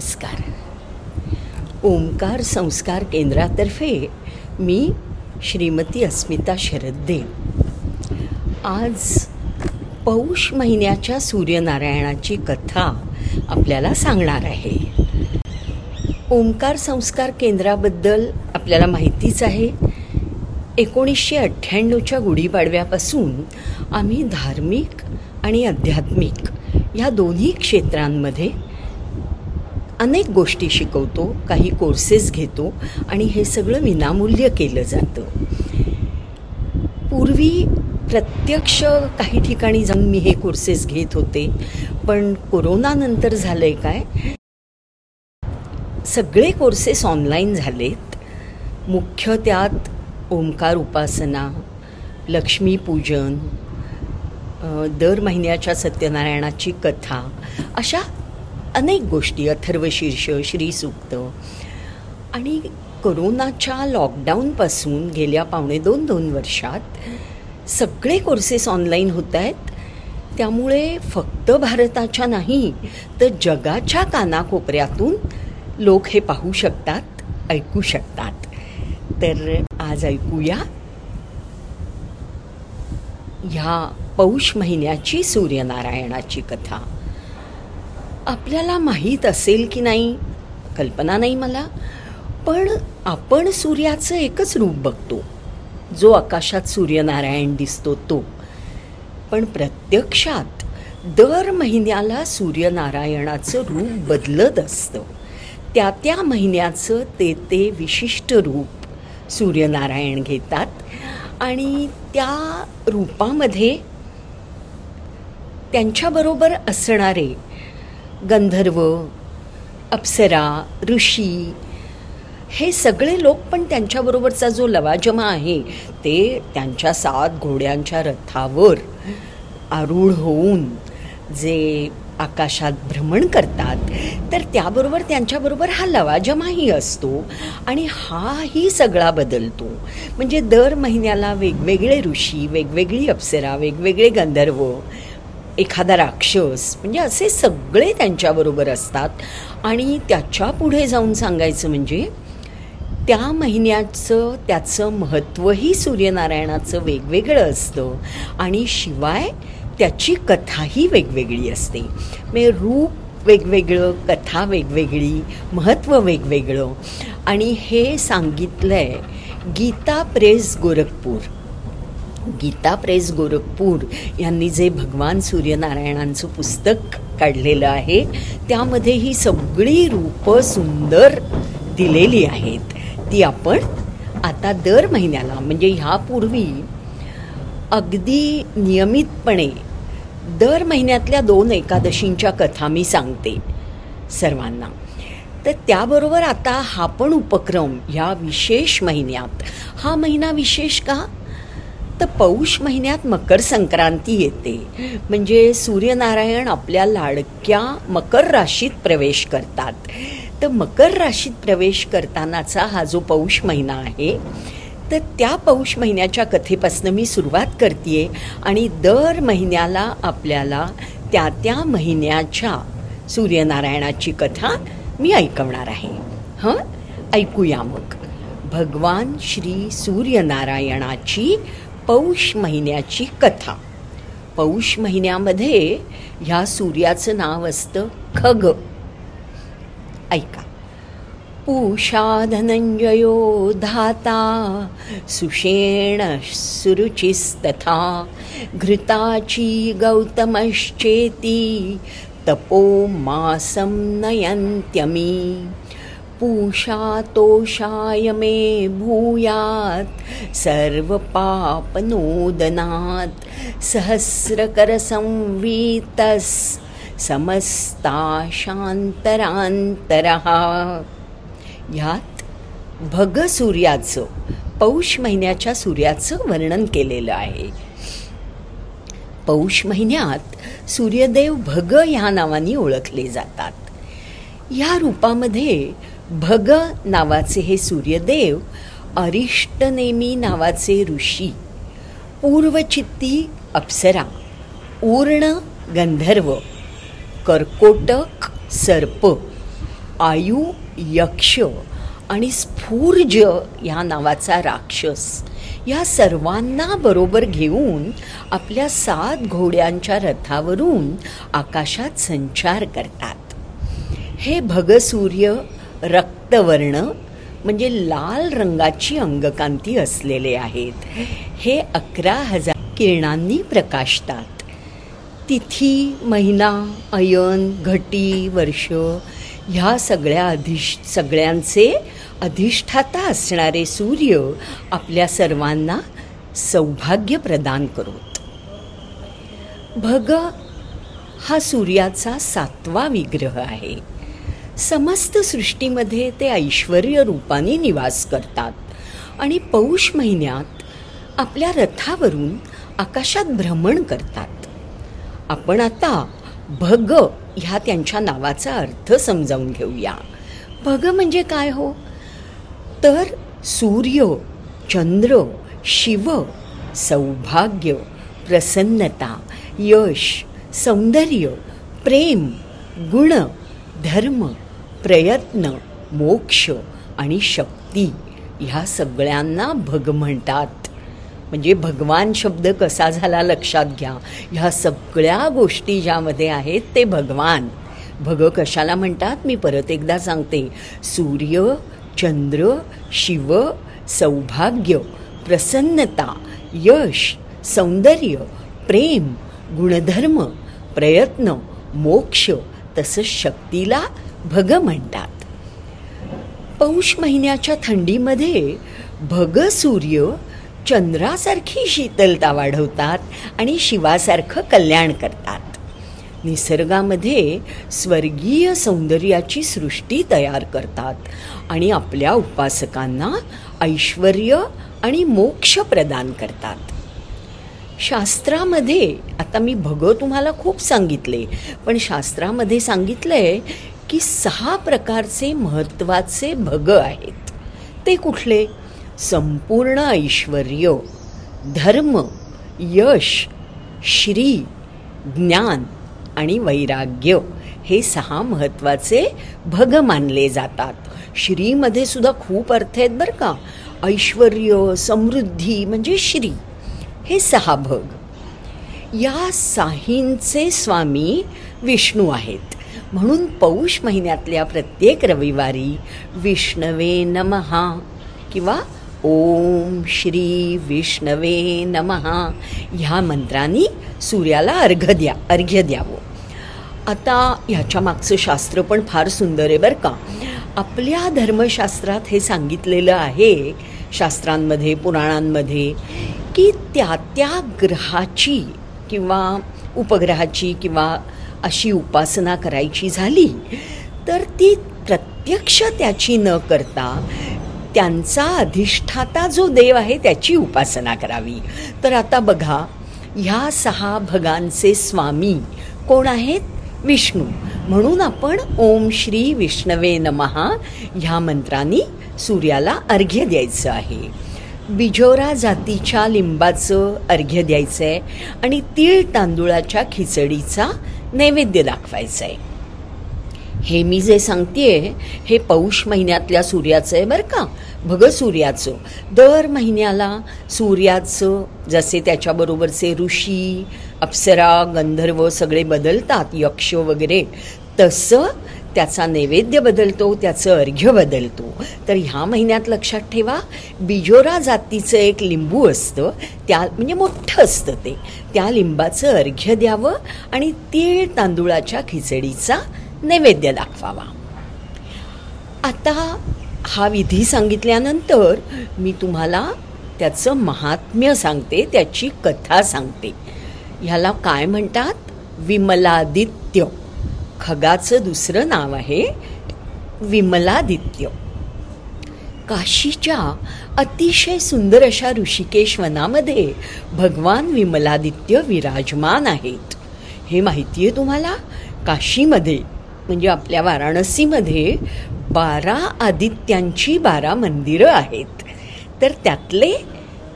नमस्कार. ओंकार संस्कार केंद्रातर्फे मी श्रीमती अस्मिता शरददेव. आज पौष महिन्याच्या सूर्यनारायणाची कथा आपल्याला सांगणार आहे. ओंकार संस्कार केंद्राबद्दल आपल्याला माहितीच आहे. एकोणीसशे अठ्ठ्याण्णवच्या गुढीपाडव्यापासून आम्ही धार्मिक आणि आध्यात्मिक ह्या दोन्ही क्षेत्रांमध्ये अनेक गोष्टी शिकवतो काही कोर्सेस घेतो आणि हे सगळं विनामूल्य केलं जातं. पूर्वी प्रत्यक्ष काही ठिकाणी जाऊन मी हे कोर्सेस घेत होते पण कोरोनानंतर झालं आहे काय? सगळे कोर्सेस ऑनलाईन झालेत. मुख्य त्यात ओंकार उपासना लक्ष्मीपूजन दर महिन्याच्या सत्यनारायणाची कथा अशा अनेक गोष्टी अथर्वशीर्ष श्रीसूक्त. आणि कोरोनाच्या लॉकडाऊनपासून गेल्या पावणे दोन दोन वर्षात सगळे कोर्सेस ऑनलाईन होत आहेत. त्यामुळे फक्त भारताच्या नाही तर जगाच्या कानाकोपऱ्यातून लोक हे पाहू शकतात ऐकू शकतात. तर आज ऐकूया ह्या पौष महिन्याची सूर्यनारायणाची कथा. आपल्याला माहीत असेल की नाही? कल्पना नाही मला. पण आपण सूर्याचं एकच रूप बघतो. जो आकाशात सूर्यनारायण दिसतो तो. पण प्रत्यक्षात दर महिन्याला सूर्यनारायणाचं रूप बदलत असतं. त्या त्या महिन्याचं ते ते विशिष्ट रूप सूर्यनारायण घेतात आणि त्या रूपामध्ये त्यांच्याबरोबर असणारे गंधर्व अप्सरा ऋषी हे सगळे लोक पण त्यांच्याबरोबरचा जो लवाजमा आहे ते त्यांच्या सात घोड्यांच्या रथावर आरूढ होऊन जे आकाशात भ्रमण करतात तर त्याबरोबर त्यांच्याबरोबर हा लवाजमाही असतो आणि हाही सगळा बदलतो. म्हणजे दर महिन्याला वेगवेगळे ऋषी वेगवेगळी अप्सरा वेगवेगळे गंधर्व एखादा राक्षस. म्हणजे असे सगळे त्यांच्याबरोबर असतात. आणि त्याच्या पुढे जाऊन सांगायचं म्हणजे त्या महिन्याचं त्याचं महत्त्वही सूर्यनारायणाचं वेगवेगळं असतं. आणि शिवाय त्याची कथाही वेगवेगळी असते. म्हणजे रूप वेगवेगळं कथा वेगवेगळी महत्त्व वेगवेगळं. आणि हे सांगितलं आहे गीता प्रेस गोरखपूर. गीता प्रेस गोरखपूर यांनी जे भगवान सूर्यनारायणांचं पुस्तक काढलेलं आहे त्यामध्ये ही सगळी रूपं सुंदर दिलेली आहेत. ती आपण आता दर महिन्याला म्हणजे ह्यापूर्वी अगदी नियमितपणे दर महिन्यातल्या दोन एकादशींच्या कथा मी सांगते सर्वांना. तर त्याबरोबर आता हा पण उपक्रम ह्या विशेष महिन्यात. हा महिना विशेष का? तर पौष महिन्यात मकर संक्रांती येते. म्हणजे सूर्यनारायण आपल्या लाडक्या मकर राशीत प्रवेश करतात. तर मकर राशीत प्रवेश करतानाचा हा जो पौष महिना आहे तर त्या पौष महिन्याच्या कथेपासून मी सुरुवात करते आणि दर महिन्याला आपल्याला त्या त्या महिन्याच्या सूर्यनारायणाची कथा मी ऐकवणार आहे. हं? ऐकूया मग. भगवान श्री सूर्यनारायणाची पौष महिन्याची कथा. पौष महिन्यामध्ये ह्या सूर्याचं नाव असतं खग. ऐका. पूषा धनंजयो धाता सुषेण सुरुचिस्तथा घृताची गौतमश्चेती तपो मासं नयन्त्यमी. पूषा तोषाय मे भूयात् सर्वपापनोदनात् सहस्रकरसंवीतस् समस्ता शांतरांतरः ह्यात भग सूर्याचं पौष महिन्याच्या सूर्याचं वर्णन केलेलं आहे. पौष महिन्यात सूर्यदेव भग ह्या नावाने ओळखले जातात. या रूपामध्ये भग नावाचे हे सूर्यदेव अरिष्टनेमी नावाचे ऋषी पूर्वचित्ती अप्सरा ऊर्ण गंधर्व कर्कोटक सर्प आयु यक्ष आणि स्फूर्ज ह्या नावाचा राक्षस या सर्वांना बरोबर घेऊन आपल्या सात घोड्यांच्या रथावरून आकाशात संचार करतात. हे भगसूर्य रक्तवर्ण म्हणजे लाल रंगाची अंगकांती असलेले आहेत. हे अकरा हजार किरणांनी प्रकाशतात. तिथी महिना अयन घटी वर्ष ह्या सगळ्या अधिश सगळ्यांचे अधिष्ठाता असणारे सूर्य आपल्या सर्वांना सौभाग्य प्रदान करोत. भग हा सूर्याचा सातवा विग्रह आहे. समस्त सृष्टीमध्ये ते ऐश्वर रूपाने निवास करतात. आणि पौष महिन्यात आपल्या रथावरून आकाशात भ्रमण करतात. आपण आता भग ह्या त्यांच्या नावाचा अर्थ समजावून घेऊया. भग म्हणजे काय हो? तर सूर्य चंद्र शिव सौभाग्य प्रसन्नता यश सौंदर्य प्रेम गुण धर्म प्रयत्न मोक्ष आणि शक्ती ह्या सगळ्यांना भग म्हणतात. म्हणजे भगवान शब्द कसा झाला लक्षात घ्या. ह्या सगळ्या गोष्टी ज्यामध्ये आहेत ते भगवान. भग कशाला म्हणतात? मी परत एकदा सांगते. सूर्य चंद्र शिव सौभाग्य प्रसन्नता यश सौंदर्य प्रेम गुणधर्म प्रयत्न मोक्ष तसंच शक्तीला भग म्हणतात. पौष महिन्याच्या थंडीमध्ये भग सूर्य चंद्रासारखी शीतलता वाढवतात आणि शिवासारखं कल्याण करतात. निसर्गामध्ये स्वर्गीय सौंदर्याची सृष्टी तयार करतात आणि आपल्या उपासकांना ऐश्वर आणि मोक्ष प्रदान करतात. शास्त्रामध्ये आता मी भग तुम्हाला खूप सांगितले पण शास्त्रामध्ये सांगितलं आहे की सहा प्रकारचे महत्त्वाचे भग आहेत. ते कुठले? संपूर्ण ऐश्वर धर्म यश श्री ज्ञान आणि वैराग्य हे सहा महत्त्वाचे भग मानले जातात. श्रीमध्ये सुद्धा खूप अर्थ आहेत बरं का. ऐश्वर समृद्धी म्हणजे श्री. हे सहा भग. या साहींचे स्वामी विष्णू आहेत. म्हणून पौष महिन्यातल्या प्रत्येक रविवारी विष्णवे नमहा किंवा ओम श्री विष्णवे नमहा ह्या मंत्रांनी सूर्याला अर्घ द्या अर्घ्य द्यावं. आता ह्याच्या मागचं शास्त्र पण फार सुंदर आहे बरं का. आपल्या धर्मशास्त्रात हे सांगितलेलं आहे शास्त्रांमध्ये पुराणांमध्ये की त्या त्या ग्रहाची किंवा उपग्रहाची किंवा अशी उपासना करायची झाली तर ती प्रत्यक्ष त्याची न करता त्यांचा अधिष्ठाता जो देव आहे त्याची उपासना करावी. तर आता बघा ह्या सहा भगांचे स्वामी कोण आहेत? विष्णू. म्हणून आपण ओम श्री विष्णवे नमहा ह्या मंत्रांनी सूर्याला अर्घ्य द्यायचं आहे. बिजोरा जातीच्या लिंबाचं अर्घ्य द्यायचं आहे आणि तीळ तांदूळाच्या खिचडीचा नैवेद्य दाखवायचं आहे हे मी जे सांगतेय हे पौष महिन्यातल्या सूर्याचं आहे बरं का. भग सूर्याचं. दर महिन्याला सूर्याचं जसे त्याच्याबरोबरचे ऋषी अप्सरा गंधर्व सगळे बदलतात यक्ष वगैरे तसं त्याचा नैवेद्य बदलतो त्याचं अर्घ्य बदलतो. तर ह्या महिन्यात लक्षात ठेवा बिजोरा जातीचं एक लिंबू असतं त्या म्हणजे मोठं असतं ते. त्या लिंबाचं अर्घ्य द्यावं आणि तीळ तांदूळाच्या खिचडीचा नैवेद्य दाखवावा. आता हा विधी सांगितल्यानंतर मी तुम्हाला त्याचं महात्म्य सांगते त्याची कथा सांगते. ह्याला काय म्हणतात? विमलादित्य. खगाचं दुसरं नाव आहे विमलादित्य. काशीच्या अतिशय सुंदर अशा ऋषिकेश वनामध्ये भगवान विमलादित्य विराजमान आहेत. हे माहिती आहे तुम्हाला? काशीमध्ये म्हणजे आपल्या वाराणसीमध्ये बारा आदित्यांची बारा मंदिरं आहेत. तर त्यातले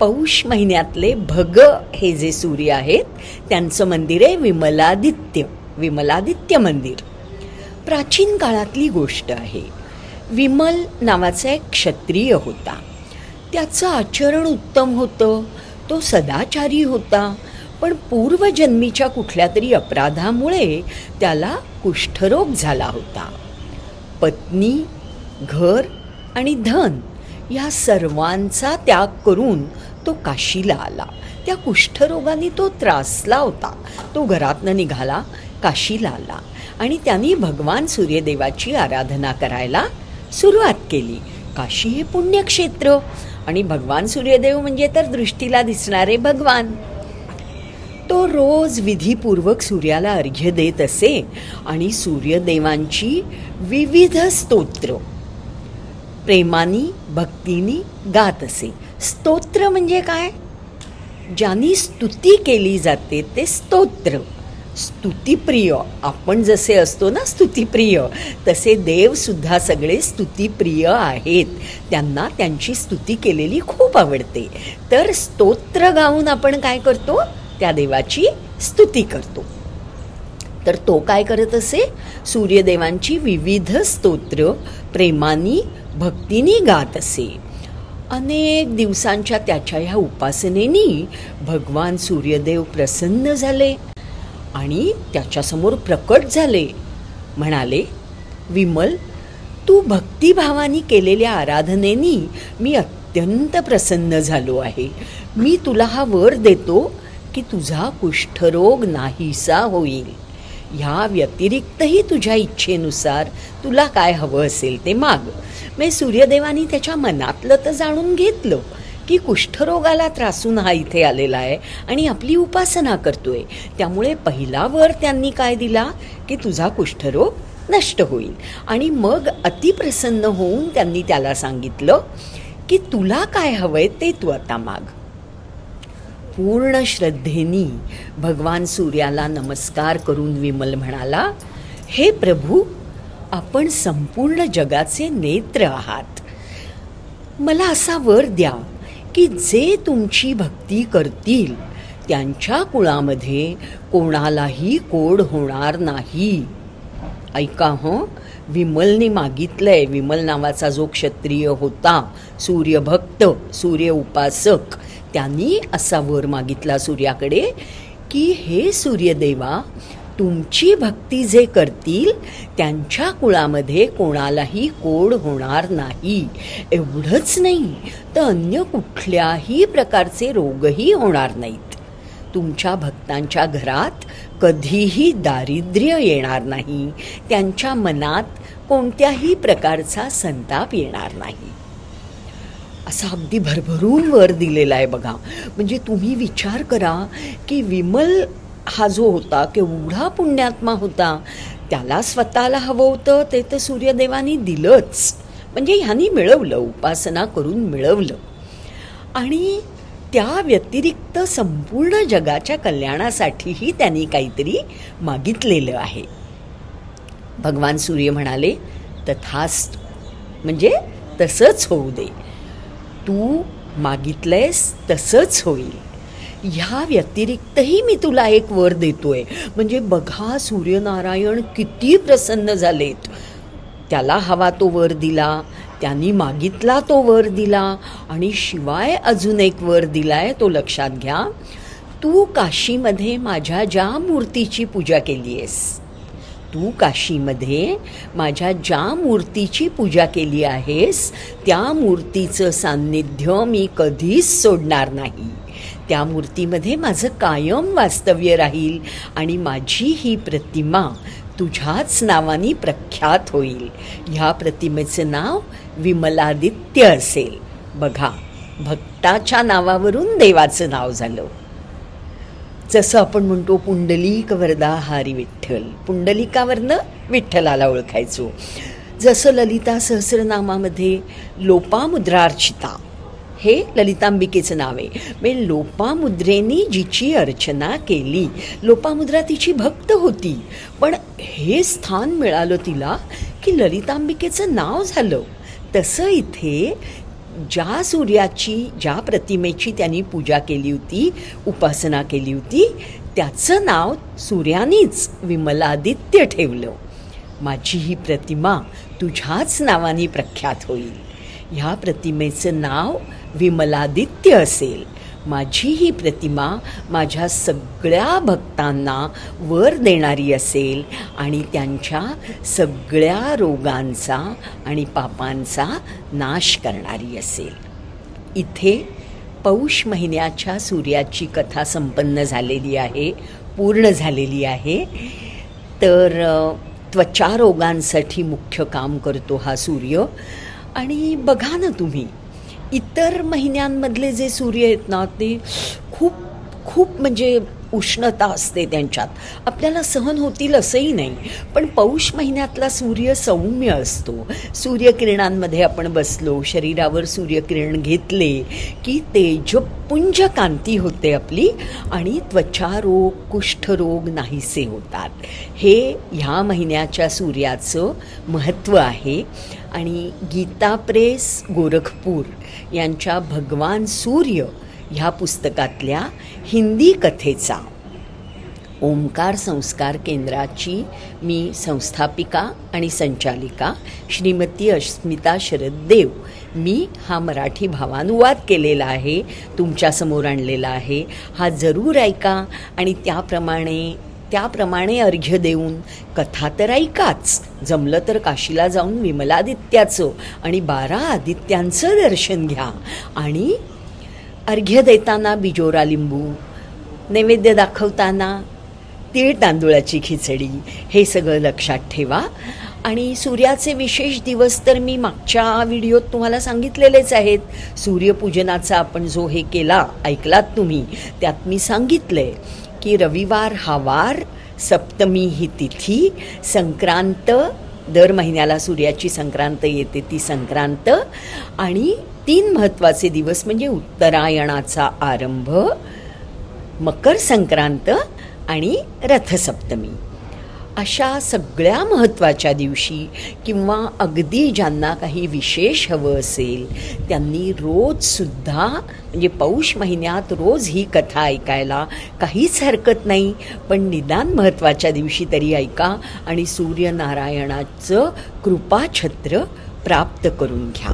पौष महिन्यातले भग हे जे सूर्य आहेत त्यांचं मंदिर आहे विमलादित्य. विमलादित्य मंदिर. प्राचीन काळातली गोष्ट आहे. विमल नावाचा एक क्षत्रिय होता. त्याचं आचरण उत्तम होतं. तो सदाचारी होता. पण पूर्वजन्मीच्या कुठल्या तरी अपराधामुळे त्याला कुष्ठरोग झाला होता. पत्नी घर आणि धन या सर्वांचा त्याग करून तो काशीला आला. त्या कुष्ठरोगाने तो त्रासला होता. तो घरातनं निघाला. काशीला आला आणि त्यांनी भगवान सूर्यदेवाची आराधना करायला सुरुवात केली. काशी हे पुण्यक्षेत्र. आणि भगवान सूर्यदेव म्हणजे तर दृष्टीला दिसणारे भगवान. तो रोज विधीपूर्वक सूर्याला अर्घ्य देत असे आणि सूर्यदेवांची विविध स्तोत्र. प्रेमानी भक्तीनी गात असे. स्तोत्र म्हणजे काय? ज्यांनी स्तुती केली जाते ते स्तोत्र. स्तुतीप्रिय. आपण जसे असतो ना स्तुतीप्रिय तसे देवसुद्धा सगळे स्तुतीप्रिय आहेत. त्यांना त्यांची स्तुती केलेली खूप आवडते. तर स्तोत्र गाऊन आपण काय करतो? त्या देवाची स्तुती करतो. तर तो काय करत असे? सूर्यदेवांची विविध स्तोत्र प्रेमानी भक्तीनी गात असे. अनेक दिवसांच्या त्याच्या ह्या उपासनेनी भगवान सूर्यदेव प्रसन्न झाले. आणि त्याच्यासमोर प्रकट झाले. म्हणाले विमल तू भक्तिभावानी केलेल्या आराधनेनी मी अत्यंत प्रसन्न झालो आहे. मी तुला हा वर देतो की तुझा कुष्ठरोग नाहीसा होईल. ह्या व्यतिरिक्तही तुझ्या इच्छेनुसार तुला काय हवं असेल ते माग. म्हणजे सूर्यदेवानी त्याच्या मनातलं तर जाणून घेतलं. की कुष्ठरोगाला त्रासून हा इथे आलेला आहे आणि आपली उपासना करतोय. त्यामुळे पहिला वर त्यांनी काय दिला? की तुझा कुष्ठरोग नष्ट होईल. आणि मग अतिप्रसन्न होऊन त्यांनी त्याला सांगितलं की तुला काय हवंय ते तू आता माग. पूर्ण श्रद्धेनी भगवान सूर्याला नमस्कार करून विमल म्हणाला हे प्रभू आपण संपूर्ण जगाचे नेत्र आहात. मला असा वर द्या. की जे तुमची भक्ती करतील त्यांच्या कुळामध्ये कोणालाही कोड होणार नाही. ऐका हो विमलने मागितलंय विमल नावाचा जो क्षत्रिय होता सूर्यभक्त सूर्य उपासक त्यांनी असा वर मागितला सूर्याकडे की हे सूर्यदेवा तुमची भक्ती जे करतील त्यांच्या कुळामध्ये कोणालाही कोड होणार नाही. एवढंच नाही तर अन्य कुठल्याही प्रकारचे रोगही होणार नाहीत. तुमच्या भक्तांच्या घरात कधीही दारिद्र्य येणार नाही. त्यांच्या मनात कोणत्याही प्रकारचा संताप येणार नाही. असा अगदी भरभरून वर दिलेला आहे बघा. म्हणजे तुम्ही विचार करा की विमल हा जो होता केवढा पुण्यात्मा होता त्याला स्वतःला हवं होतं ते तर सूर्यदेवानी दिलंच. म्हणजे ह्यांनी मिळवलं उपासना करून मिळवलं. आणि त्या व्यतिरिक्त संपूर्ण जगाच्या कल्याणासाठीही त्यांनी काहीतरी मागितलेलं आहे. भगवान सूर्य म्हणाले तथास म्हणजे तसंच होऊ दे. तू मागितलंयस तसंच होईल. ह्या व्यतिरिक्तही मी तुला एक वर देतोय. म्हणजे बघा सूर्यनारायण किती प्रसन्न झालेत. त्याला हवा तो वर दिला त्यांनी मागितला तो वर दिला आणि शिवाय अजून एक वर दिलाय तो लक्षात घ्या. तू काशीमध्ये माझ्या ज्या मूर्तीची पूजा केली आहेस तू काशीमध्ये माझ्या ज्या मूर्तीची पूजा केली आहेस त्या मूर्तीचं सान्निध्य मी कधीच सोडणार नाही. त्या मूर्तीमध्ये माझं कायम वास्तव्य राहील आणि माझी ही प्रतिमा तुझ्याच नावाने प्रख्यात होईल. ह्या प्रतिमेचं नाव विमलादित्य असेल. बघा भक्ताच्या नावावरून देवाचं नाव झालं. जसं आपण म्हणतो पुंडलिक वरदा हारी विठ्ठल. पुंडलिकावरनं विठ्ठलाला ओळखायचो. जसं ललिता सहस्रनामामध्ये लोपामुद्रार्चिता हे ललितांबिकेचं नाव. आहे म्हणजे लोपामुद्रेनी जिची अर्चना केली. लोपामुद्रा तिची भक्त होती. पण हे स्थान मिळालं तिला की ललितांबिकेचं नाव झालं. तसं इथे ज्या सूर्याची ज्या प्रतिमेची त्यांनी पूजा केली होती उपासना केली होती त्याचं नाव सूर्यानीच विमलादित्य ठेवलं. माझी ही प्रतिमा तुझ्याच नावाने प्रख्यात होईल. ह्या प्रतिमेचं नाव विमलादित्य असेल. माझी ही प्रतिमा माझ्या सगळ्या भक्तांना वर देणारी असेल आणि त्यांच्या सगळ्या रोगांचा आणि पापांचा नाश करणारी असेल. इथे पौष महिन्याच्या सूर्याची कथा संपन्न झालेली आहे पूर्ण झालेली आहे. तर त्वचा रोगांसाठी मुख्य काम करतो हा सूर्य. आणि बघा ना तुम्ही इतर महिन्यांमधले जे सूर्य आहेत ना ते खूप खूप म्हणजे उष्णता असते त्यांच्यात. आपल्याला सहन होतील असंही नाही. पण पौष महिन्यातला सूर्य सौम्य असतो. सूर्यकिरणांमध्ये आपण बसलो शरीरावर सूर्यकिरण घेतले की तेजपुंज कांती होते आपली आणि त्वचा रोग कुष्ठरोग नाहीसे होतात. हे ह्या महिन्याच्या सूर्याचं महत्त्व आहे. आणि गीता प्रेस गोरखपूर यांच्या भगवान सूर्य ह्या पुस्तकातल्या हिंदी कथेचा. ओंकार संस्कार केंद्राची मी संस्थापिका आणि संचालिका श्रीमती अस्मिता शरद देव मी हा मराठी भावानुवाद केलेला आहे तुमच्यासमोर आणलेला आहे. हा जरूर ऐका आणि त्याप्रमाणे त्याप्रमाणे अर्घ्य देऊन कथा तर ऐकाच. जमलं तर काशीला जाऊन विमलादित्याचं आणि बारा आदित्यांचं दर्शन घ्या. आणि अर्घ्य देताना बिजोरा लिंबू नैवेद्य दाखवताना तीळ तांदूळाची खिचडी हे सगळं लक्षात ठेवा. आणि सूर्याचे विशेष दिवस तर मी मागच्या व्हिडिओत तुम्हाला सांगितलेलेच आहेत. सूर्यपूजनाचा आपण जो हे केला ऐकलात तुम्ही त्यात मी सांगितलं आहे की रविवार हा वार सप्तमी ही तिथी संक्रांत दर महिन्याला सूर्याची संक्रांत येते ती संक्रांत. आणि तीन महत्त्वाचे दिवस म्हणजे उत्तरायणाचा आरंभ मकर संक्रांत आणि रथसप्तमी. अशा सगळ्या महत्त्वाच्या दिवशी किंवा अगदी ज्यांना काही विशेष हवं असेल त्यांनी रोजसुद्धा म्हणजे पौष महिन्यात रोज ही कथा ऐकायला काहीच हरकत नाही. पण निदान महत्त्वाच्या दिवशी तरी ऐका आणि सूर्यनारायणाचं कृपाछत्र प्राप्त करून घ्या.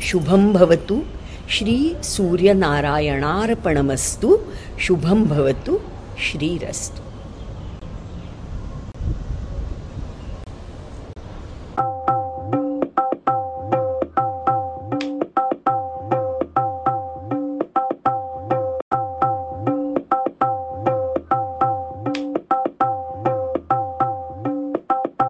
शुभम भवतु. श्री सूर्यनारायणार्पणमस्तु. शुभम भवतु. श्रीरस्तु.